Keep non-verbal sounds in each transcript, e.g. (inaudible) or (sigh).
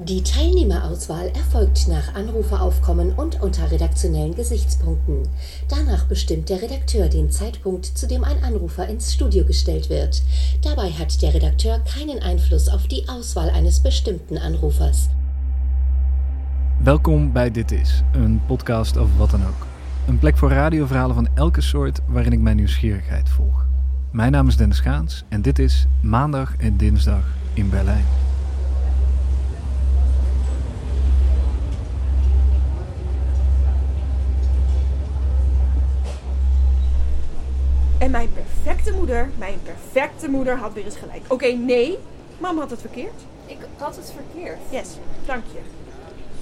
Die Teilnehmerauswahl erfolgt nach Anruferaufkommen und unter redaktionellen Gesichtspunkten. Danach bestimmt der Redakteur den Zeitpunkt, zu dem ein Anrufer ins Studio gestellt wird. Dabei hat der Redakteur keinen Einfluss auf die Auswahl eines bestimmten Anrufers. Welkom bij Dit Is, een podcast over wat dan ook. Een plek voor radioverhalen van elke soort waarin ik mijn nieuwsgierigheid volg. Mijn naam is Dennis Gaans en dit is Maandag en Dinsdag in Berlijn. Moeder, mijn perfecte moeder had weer eens gelijk. Oké, nee, mam had het verkeerd. Ik had het verkeerd. Yes, dank je.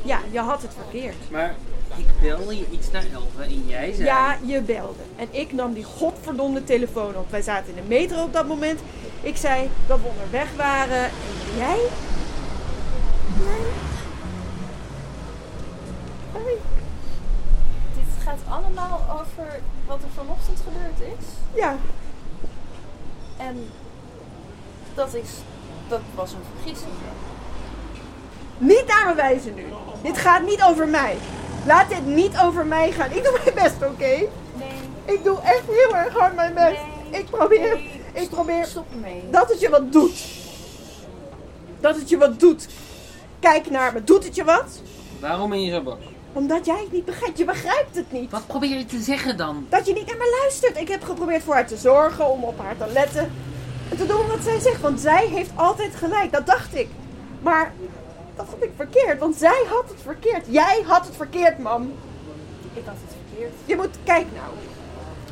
Ja, je had het verkeerd. Maar ik belde je iets naar elf en jij zei... Ja, je belde. En ik nam die godverdomde telefoon op. Wij zaten in de metro op dat moment. Ik zei dat we onderweg waren. En jij? Jij? Hey. Dit gaat allemaal over wat er vanochtend gebeurd is. Ja, En dat is... Dat was een vergissing. niet naar me wijzen nu. Dit gaat niet over mij. Laat dit niet over mij gaan. Ik doe mijn best, oké? Nee. Ik doe echt heel erg hard mijn best. Nee. Ik probeer, Nee, ik stop- probeer Stop ermee. dat het je wat doet. Dat het je wat doet. Kijk naar me. Doet het je wat? Waarom ben je zo boos? Omdat jij het niet begrijpt. Je begrijpt het niet. Wat probeer je te zeggen dan? Dat je niet naar me luistert. Ik heb geprobeerd voor haar te zorgen, om op haar te letten. En te doen wat zij zegt. Want zij heeft altijd gelijk. Dat dacht ik. Maar dat had ik verkeerd. Want zij had het verkeerd. Jij had het verkeerd, mam. Ik had het verkeerd. Je moet, kijk nou.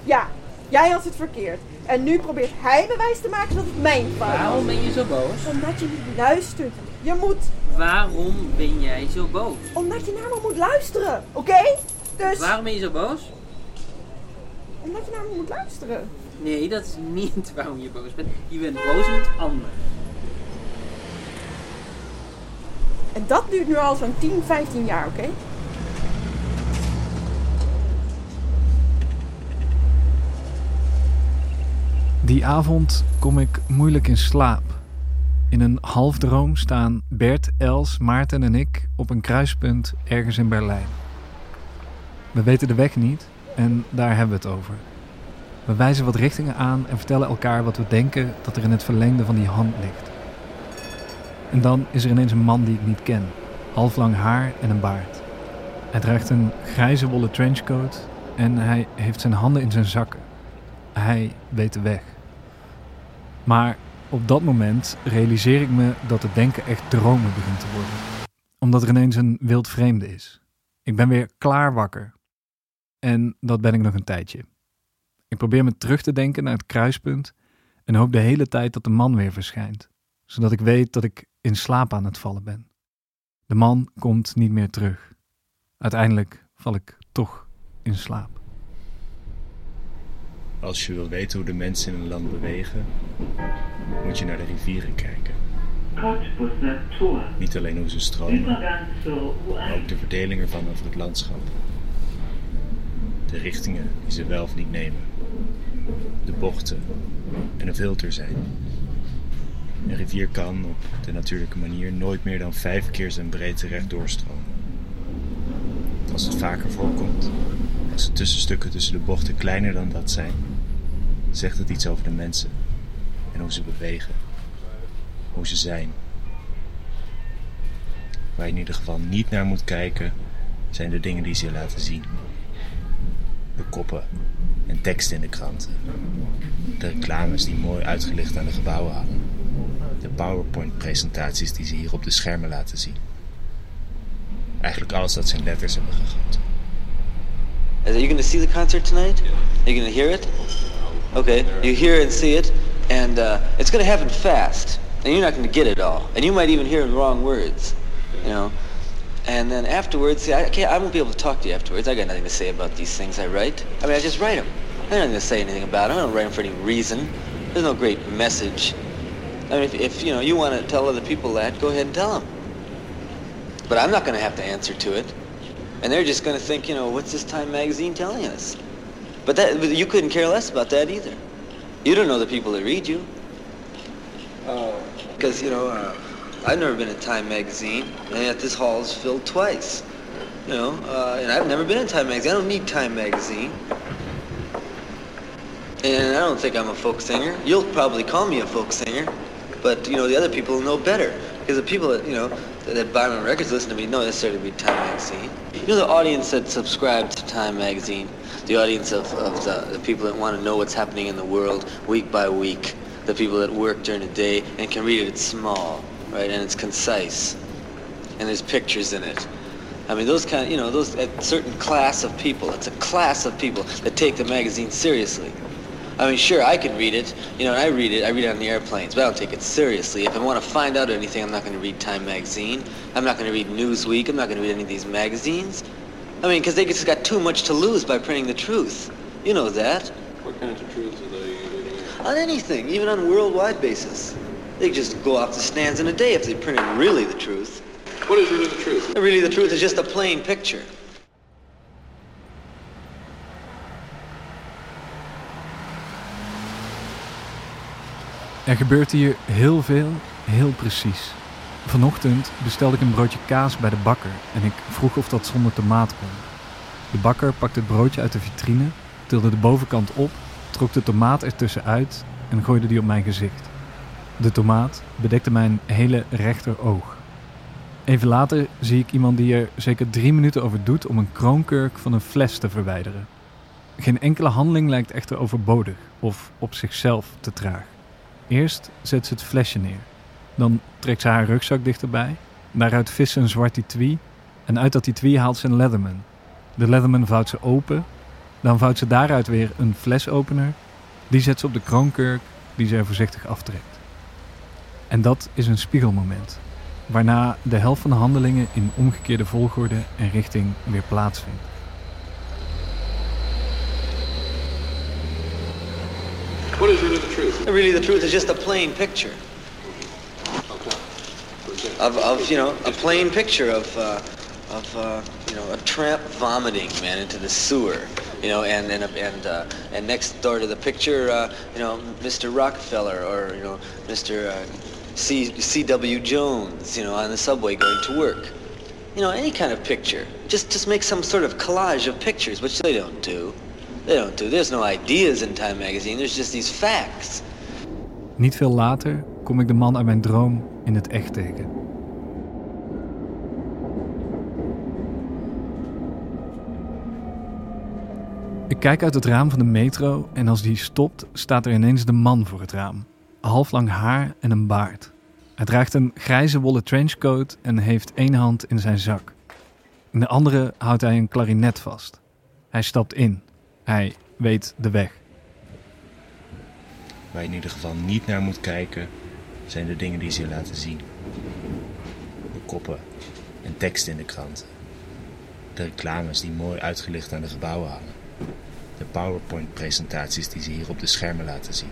Ja, jij had het verkeerd. En nu probeert hij bewijs te maken dat het mijn fout was. Waarom ben je zo boos? Omdat je niet luistert. Je moet, Waarom ben jij zo boos? omdat je naar me moet luisteren. Oké? Dus, Waarom ben je zo boos? omdat je naar me moet luisteren. Nee, dat is niet (laughs) waarom je boos bent. Je bent boos om het ander. En dat duurt nu al zo'n 10, 15 jaar, oké? Die avond kom ik moeilijk in slaap. In een halfdroom staan Bert, Els, Maarten en ik op een kruispunt ergens in Berlijn. We weten de weg niet en daar hebben we het over. We wijzen wat richtingen aan en vertellen elkaar wat we denken dat er in het verlengde van die hand ligt. En dan is er ineens een man die ik niet ken, halflang haar en een baard. Hij draagt een grijze wollen trenchcoat en hij heeft zijn handen in zijn zakken. Hij weet de weg. Maar op dat moment realiseer ik me dat het denken echt dromen begint te worden. Omdat er ineens een wild vreemde is. Ik ben weer klaar wakker. En dat ben ik nog een tijdje. Ik probeer me terug te denken naar het kruispunt en hoop de hele tijd dat de man weer verschijnt, zodat ik weet dat ik in slaap aan het vallen ben. De man komt niet meer terug. Uiteindelijk val ik toch in slaap. Als je wil weten hoe de mensen in een land bewegen, moet je naar de rivieren kijken. Niet alleen hoe ze stromen, maar U1. ook de verdeling ervan over het landschap. De richtingen die ze wel of niet nemen. De bochten en een filter zijn. Een rivier kan op de natuurlijke manier nooit meer dan vijf keer zijn breedte recht doorstromen. Als het vaker voorkomt, als de tussenstukken tussen de bochten kleiner dan dat zijn, zegt het iets over de mensen en hoe ze bewegen, hoe ze zijn. Waar je in ieder geval niet naar moet kijken, zijn de dingen die ze laten zien. De koppen en teksten in de kranten. De reclames die mooi uitgelicht aan de gebouwen hangen. De PowerPoint-presentaties die ze hier op de schermen laten zien. Eigenlijk alles dat ze in letters hebben gegoten. Are you going to see the concert tonight? Are you going to hear it? Okay, you hear and see it, and uh, it's going to happen fast, and you're not going to get it all, and you might even hear the wrong words, you know. And then afterwards, see, I can't, I won't be able to talk to you afterwards. I got nothing to say about these things I write. I mean, I just write them. I don't nothing to say anything about them. I don't write them for any reason. There's no great message. I mean, if, if you know you want to tell other people that, go ahead and tell them. But I'm not going to have to answer to it. And they're just going to think, you know, what's this Time magazine telling us? But that but you couldn't care less about that either. You don't know the people that read you. Because, you know, uh, I've never been in Time magazine, and yet this hall is filled twice. You know, uh, and I've never been in Time magazine. I don't need Time magazine. And I don't think I'm a folk singer. You'll probably call me a folk singer, but you know the other people know better because the people that you know that, that buy my records listen to me don't necessarily read Time magazine. You know the audience that subscribes to Time magazine, the audience of, of the, the people that want to know what's happening in the world week by week, the people that work during the day and can read it. It's small, right, and it's concise, and there's pictures in it. I mean, those kind, of, you know, those a certain class of people. It's a class of people that take the magazine seriously. I mean, sure, I can read it, you know, and I read it. I read it on the airplanes, but I don't take it seriously. If I want to find out anything, I'm not going to read Time magazine. I'm not going to read Newsweek. I'm not going to read any of these magazines. I mean, because they just got too much to lose by printing the truth. You know that. What kinds of truths are they reading? On anything, even on a worldwide basis. They could just go off the stands in a day if they printed really the truth. What is really the truth? Really, the truth is just a plain picture. Er gebeurt hier heel veel, heel precies. Vanochtend bestelde ik een broodje kaas bij de bakker en ik vroeg of dat zonder tomaat kon. De bakker pakte het broodje uit de vitrine, tilde de bovenkant op, trok de tomaat ertussen uit en gooide die op mijn gezicht. De tomaat bedekte mijn hele rechteroog. Even later zie ik iemand die er zeker drie minuten over doet om een kroonkurk van een fles te verwijderen. Geen enkele handeling lijkt echter overbodig of op zichzelf te traag. Eerst zet ze het flesje neer. Dan trekt ze haar rugzak dichterbij. Daaruit vist ze een zwart etui. En uit dat etui haalt ze een Leatherman. De Leatherman vouwt ze open. Dan vouwt ze daaruit weer een flesopener. Die zet ze op de kroonkurk die ze er voorzichtig aftrekt. En dat is een spiegelmoment. Waarna de helft van de handelingen in omgekeerde volgorde en richting weer plaatsvindt. What is really the truth? Really, the truth is just a plain picture. Of, of you know, a plain picture of, uh, of uh, you know, a tramp vomiting, man, into the sewer. You know, and and and uh, and next door to the picture, uh, you know, Mr. Rockefeller or you know, Mr. Uh, C. C.W. Jones, you know, on the subway going to work. You know, any kind of picture. Just just make some sort of collage of pictures, which they don't do. They don't do. There's no ideas in Time magazine. There's just these facts. Niet veel later kom ik de man uit mijn droom in het echt tegen. Ik kijk uit het raam van de metro en als die stopt, staat er ineens de man voor het raam. Halflang haar en een baard. Hij draagt een grijze wollen trenchcoat en heeft één hand in zijn zak. In de andere houdt hij een klarinet vast. Hij stapt in. Hij weet de weg. Waar je in ieder geval niet naar moet kijken, zijn de dingen die ze laten zien. De koppen en teksten in de kranten. De reclames die mooi uitgelicht aan de gebouwen hangen. De PowerPoint-presentaties die ze hier op de schermen laten zien.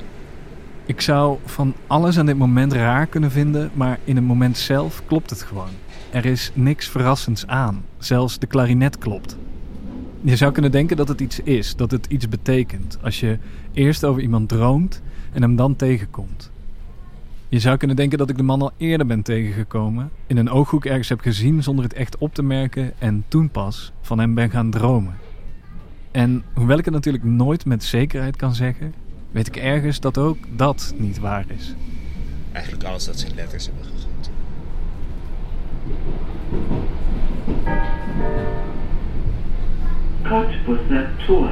Ik zou van alles aan dit moment raar kunnen vinden, maar in het moment zelf klopt het gewoon. Er is niks verrassends aan. Zelfs de klarinet klopt. Je zou kunnen denken dat het iets is, dat het iets betekent. Als je eerst over iemand droomt en hem dan tegenkomt. Je zou kunnen denken dat ik de man al eerder ben tegengekomen, in een ooghoek ergens heb gezien zonder het echt op te merken en toen pas van hem ben gaan dromen. En hoewel ik het natuurlijk nooit met zekerheid kan zeggen, weet ik ergens dat ook dat niet waar is. Eigenlijk alles dat ze in letters hebben gegoten. Cottbusser Tor.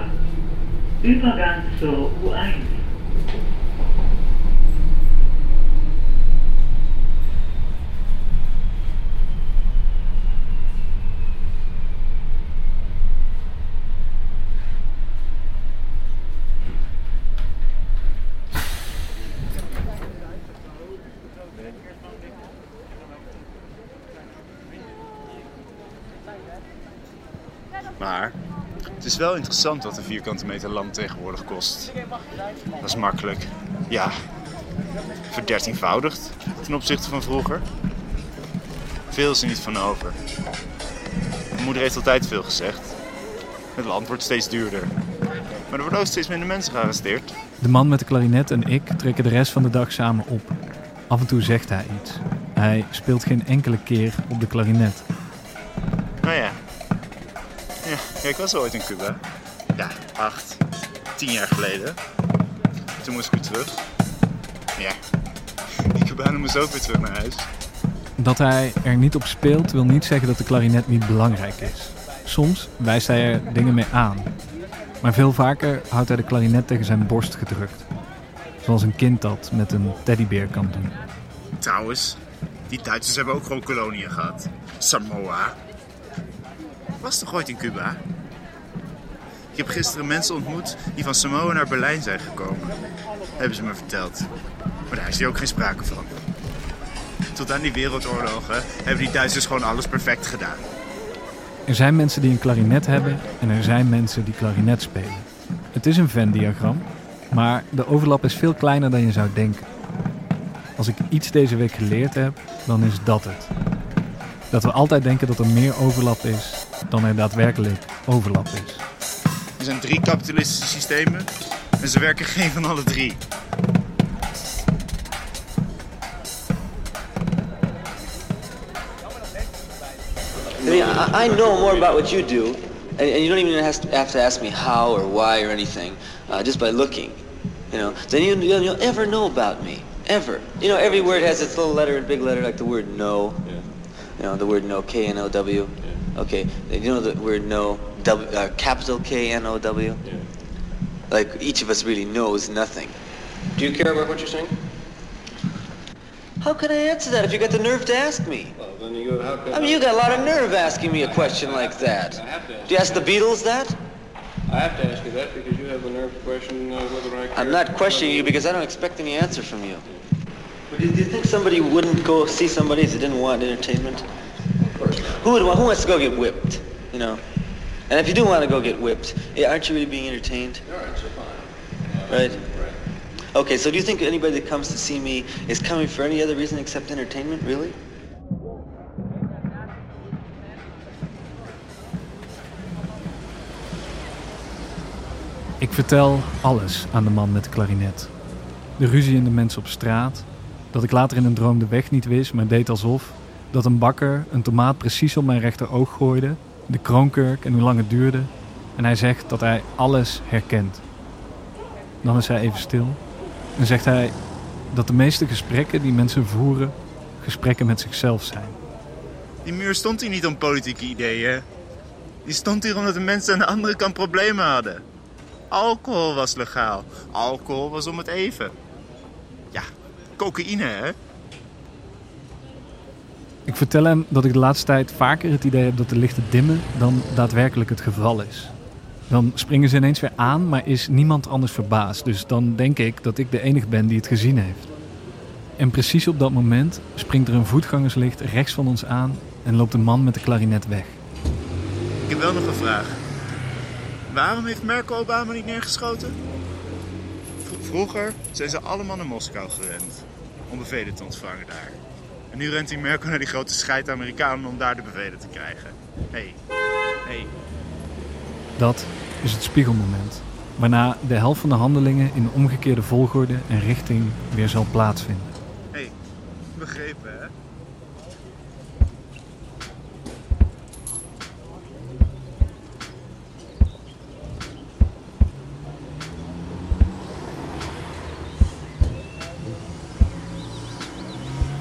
Übergang zur U1. Maar het is wel interessant wat een vierkante meter land tegenwoordig kost. Dat is makkelijk. Ja, verdertienvoudigd ten opzichte van vroeger. Veel is er niet van over. Mijn moeder heeft altijd veel gezegd. Het land wordt steeds duurder. Maar er worden ook steeds minder mensen gearresteerd. De man met de klarinet en ik trekken de rest van de dag samen op. Af en toe zegt hij iets. Hij speelt geen enkele keer op de klarinet. Ik was ooit in Cuba. Ja, acht, tien jaar geleden. Toen moest ik weer terug. Ja, die Cubanen moesten ook weer terug naar huis. Dat hij er niet op speelt wil niet zeggen dat de klarinet niet belangrijk is. Soms wijst hij er dingen mee aan. Maar veel vaker houdt hij de klarinet tegen zijn borst gedrukt. Zoals een kind dat met een teddybeer kan doen. Trouwens, die Duitsers hebben ook gewoon koloniën gehad. Samoa. Was toch ooit in Cuba? Ik heb gisteren mensen ontmoet die van Samoa naar Berlijn zijn gekomen. Hebben ze me verteld. Maar daar is hier ook geen sprake van. Tot aan die wereldoorlogen hebben die Duitsers gewoon alles perfect gedaan. Er zijn mensen die een klarinet hebben en er zijn mensen die klarinet spelen. Het is een Venn-diagram, maar de overlap is veel kleiner dan je zou denken. Als ik iets deze week geleerd heb, dan is dat het. Dat we altijd denken dat er meer overlap is dan er daadwerkelijk overlap is. Er zijn drie kapitalistische systemen en ze werken geen van alle drie. I mean, I, I know more about what you do, and, and you don't even have to, have to ask me how or why or anything, uh, just by looking, you know, then you, you'll, you'll ever know about me. Ever. You know, every word has its little letter, and big letter, like the word no. Yeah. You know, the word no, K-N-O-W. Okay, you know the word no, w, uh, capital K-N-O-W? Yeah. Like, each of us really knows nothing. Do you care about what you're saying? How can I answer that if you got the nerve to ask me? Well, then you how can I mean, you got a lot of nerve asking me a question like that. I have to ask Do you ask the Beatles that? I have to ask you that because you have the nerve to question uh, whether I care. I'm not questioning you because I don't expect any answer from you. But do you think somebody wouldn't go see somebody if they didn't want entertainment? Of course not. Who would who wants to go get whipped? You know? And if you do want to go get whipped, aren't you really being entertained? All right, so fine. Right? Right. Okay, so do you think anybody that comes to see me is coming for any other reason except entertainment, really? Ik vertel alles aan de man met de klarinet. De ruzie in de mensen op straat. Dat ik later in een droom de weg niet wist, maar deed alsof. Dat een bakker een tomaat precies op mijn rechteroog gooide. De kroonkurk en hoe lang het duurde. En hij zegt dat hij alles herkent. Dan is hij even stil. En zegt hij dat de meeste gesprekken die mensen voeren, gesprekken met zichzelf zijn. Die muur stond hier niet om politieke ideeën. Die stond hier omdat de mensen aan de andere kant problemen hadden. Alcohol was legaal. Alcohol was om het even. Ja, cocaïne hè? Ik vertel hem dat ik de laatste tijd vaker het idee heb dat de lichten dimmen dan daadwerkelijk het geval is. Dan springen ze ineens weer aan, maar is niemand anders verbaasd. Dus dan denk ik dat ik de enige ben die het gezien heeft. En precies op dat moment springt er een voetgangerslicht rechts van ons aan en loopt een man met de klarinet weg. Ik heb wel nog een vraag. Waarom heeft Merkel Obama niet neergeschoten? Vroeger zijn ze allemaal naar Moskou gerend om bevelen te ontvangen daar. En nu rent die Merkel naar die grote scheid Amerikanen om daar de bevelen te krijgen. Hé, hey. hey. Dat is het spiegelmoment, waarna de helft van de handelingen in omgekeerde volgorde en richting weer zal plaatsvinden. hey. begrepen hè?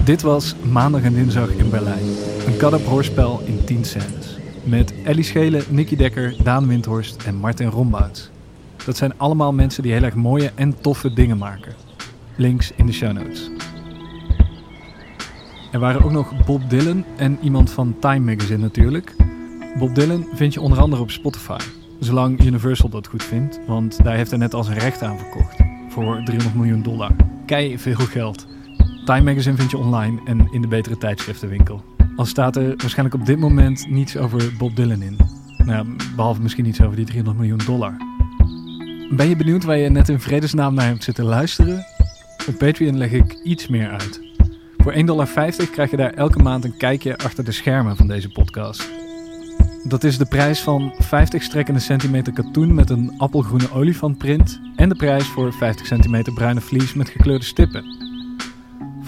Dit was Maandag en Dinsdag in Berlijn. Een cut-up hoorspel in 10 scènes. Met Ellie Schelen, Nicky Dekker, Daan Windhorst en Martin Rombouts. Dat zijn allemaal mensen die heel erg mooie en toffe dingen maken. Links in de show notes. Er waren ook nog Bob Dylan en iemand van Time Magazine natuurlijk. Bob Dylan vind je onder andere op Spotify. Zolang Universal dat goed vindt, want daar heeft hij net als een recht aan verkocht. Voor 300 miljoen dollar. Kei veel geld. Time Magazine vind je online en in de betere tijdschriftenwinkel. Al staat er waarschijnlijk op dit moment niets over Bob Dylan in. Nou, behalve misschien iets over die 300 miljoen dollar. Ben je benieuwd waar je net in vredesnaam naar hebt zitten luisteren? Op Patreon leg ik iets meer uit. Voor 1,50 dollar krijg je daar elke maand een kijkje achter de schermen van deze podcast. Dat is de prijs van 50 strekkende centimeter katoen met een appelgroene olifantprint en de prijs voor 50 centimeter bruine vlies met gekleurde stippen.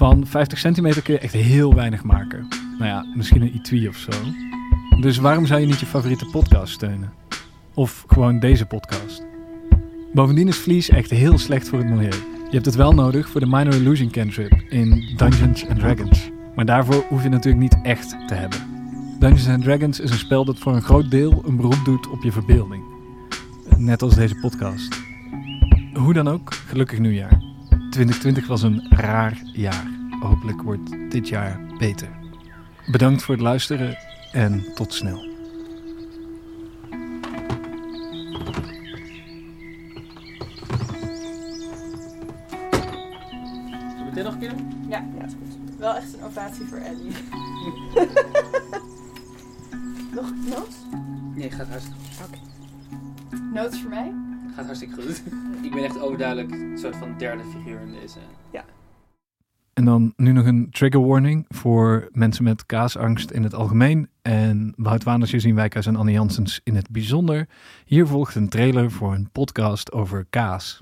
Van 50 centimeter kun je echt heel weinig maken. Nou ja, misschien een etui of zo. Dus waarom zou je niet je favoriete podcast steunen? Of gewoon deze podcast? Bovendien is vlies echt heel slecht voor het milieu. Je hebt het wel nodig voor de Minor Illusion cantrip in Dungeons and Dragons. Maar daarvoor hoef je natuurlijk niet echt te hebben. Dungeons and Dragons is een spel dat voor een groot deel een beroep doet op je verbeelding. Net als deze podcast. Hoe dan ook, gelukkig nieuwjaar. 2020 was een raar jaar. Hopelijk wordt dit jaar beter. Bedankt voor het luisteren en tot snel. Zullen we dit nog een keer doen? Ja, ja, is goed. Wel echt een ovatie voor Ellie. (laughs) Nog notes? Nee, gaat hartstikke Oké. Notes voor mij? Gaat hartstikke goed. (laughs) Ik ben echt overduidelijk een soort van derde figuur in deze. Ja. En dan nu nog een trigger warning voor mensen met kaasangst in het algemeen en Wout Waanders, Jezien Wijkhuis en Annie Janssens in het bijzonder. Hier volgt een trailer voor een podcast over kaas.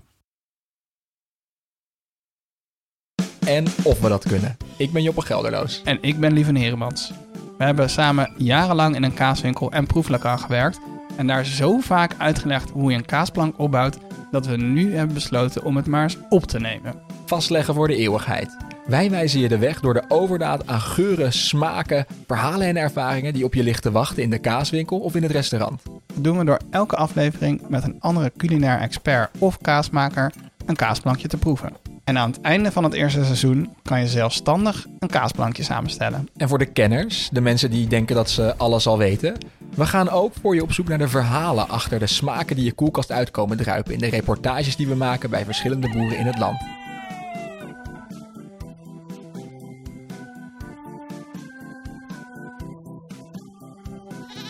En of we dat kunnen. Ik ben Joppe Gelderloos. En ik ben Lieven Heremans. We hebben samen jarenlang in een kaaswinkel en proeflokaal gewerkt en daar zo vaak uitgelegd hoe je een kaasplank opbouwt dat we nu hebben besloten om het maar eens op te nemen. Vastleggen voor de eeuwigheid. Wij wijzen je de weg door de overdaad aan geuren, smaken, verhalen en ervaringen die op je ligt te wachten in de kaaswinkel of in het restaurant. Dat doen we door elke aflevering met een andere culinair expert of kaasmaker een kaasplankje te proeven. En aan het einde van het eerste seizoen kan je zelfstandig een kaasplankje samenstellen. En voor de kenners, de mensen die denken dat ze alles al weten, we gaan ook voor je op zoek naar de verhalen achter de smaken die je koelkast uitkomen druipen in de reportages die we maken bij verschillende boeren in het land.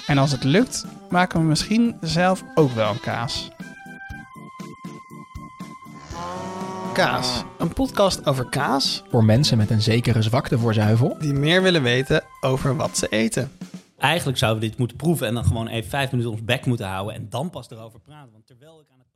En als het lukt, maken we misschien zelf ook wel een kaas. Kaas, een podcast over kaas Voor mensen met een zekere zwakte voor zuivel. die meer willen weten over wat ze eten. Eigenlijk zouden we dit moeten proeven en dan gewoon even vijf minuten ons bek moeten houden en dan pas erover praten. Want terwijl ik aan het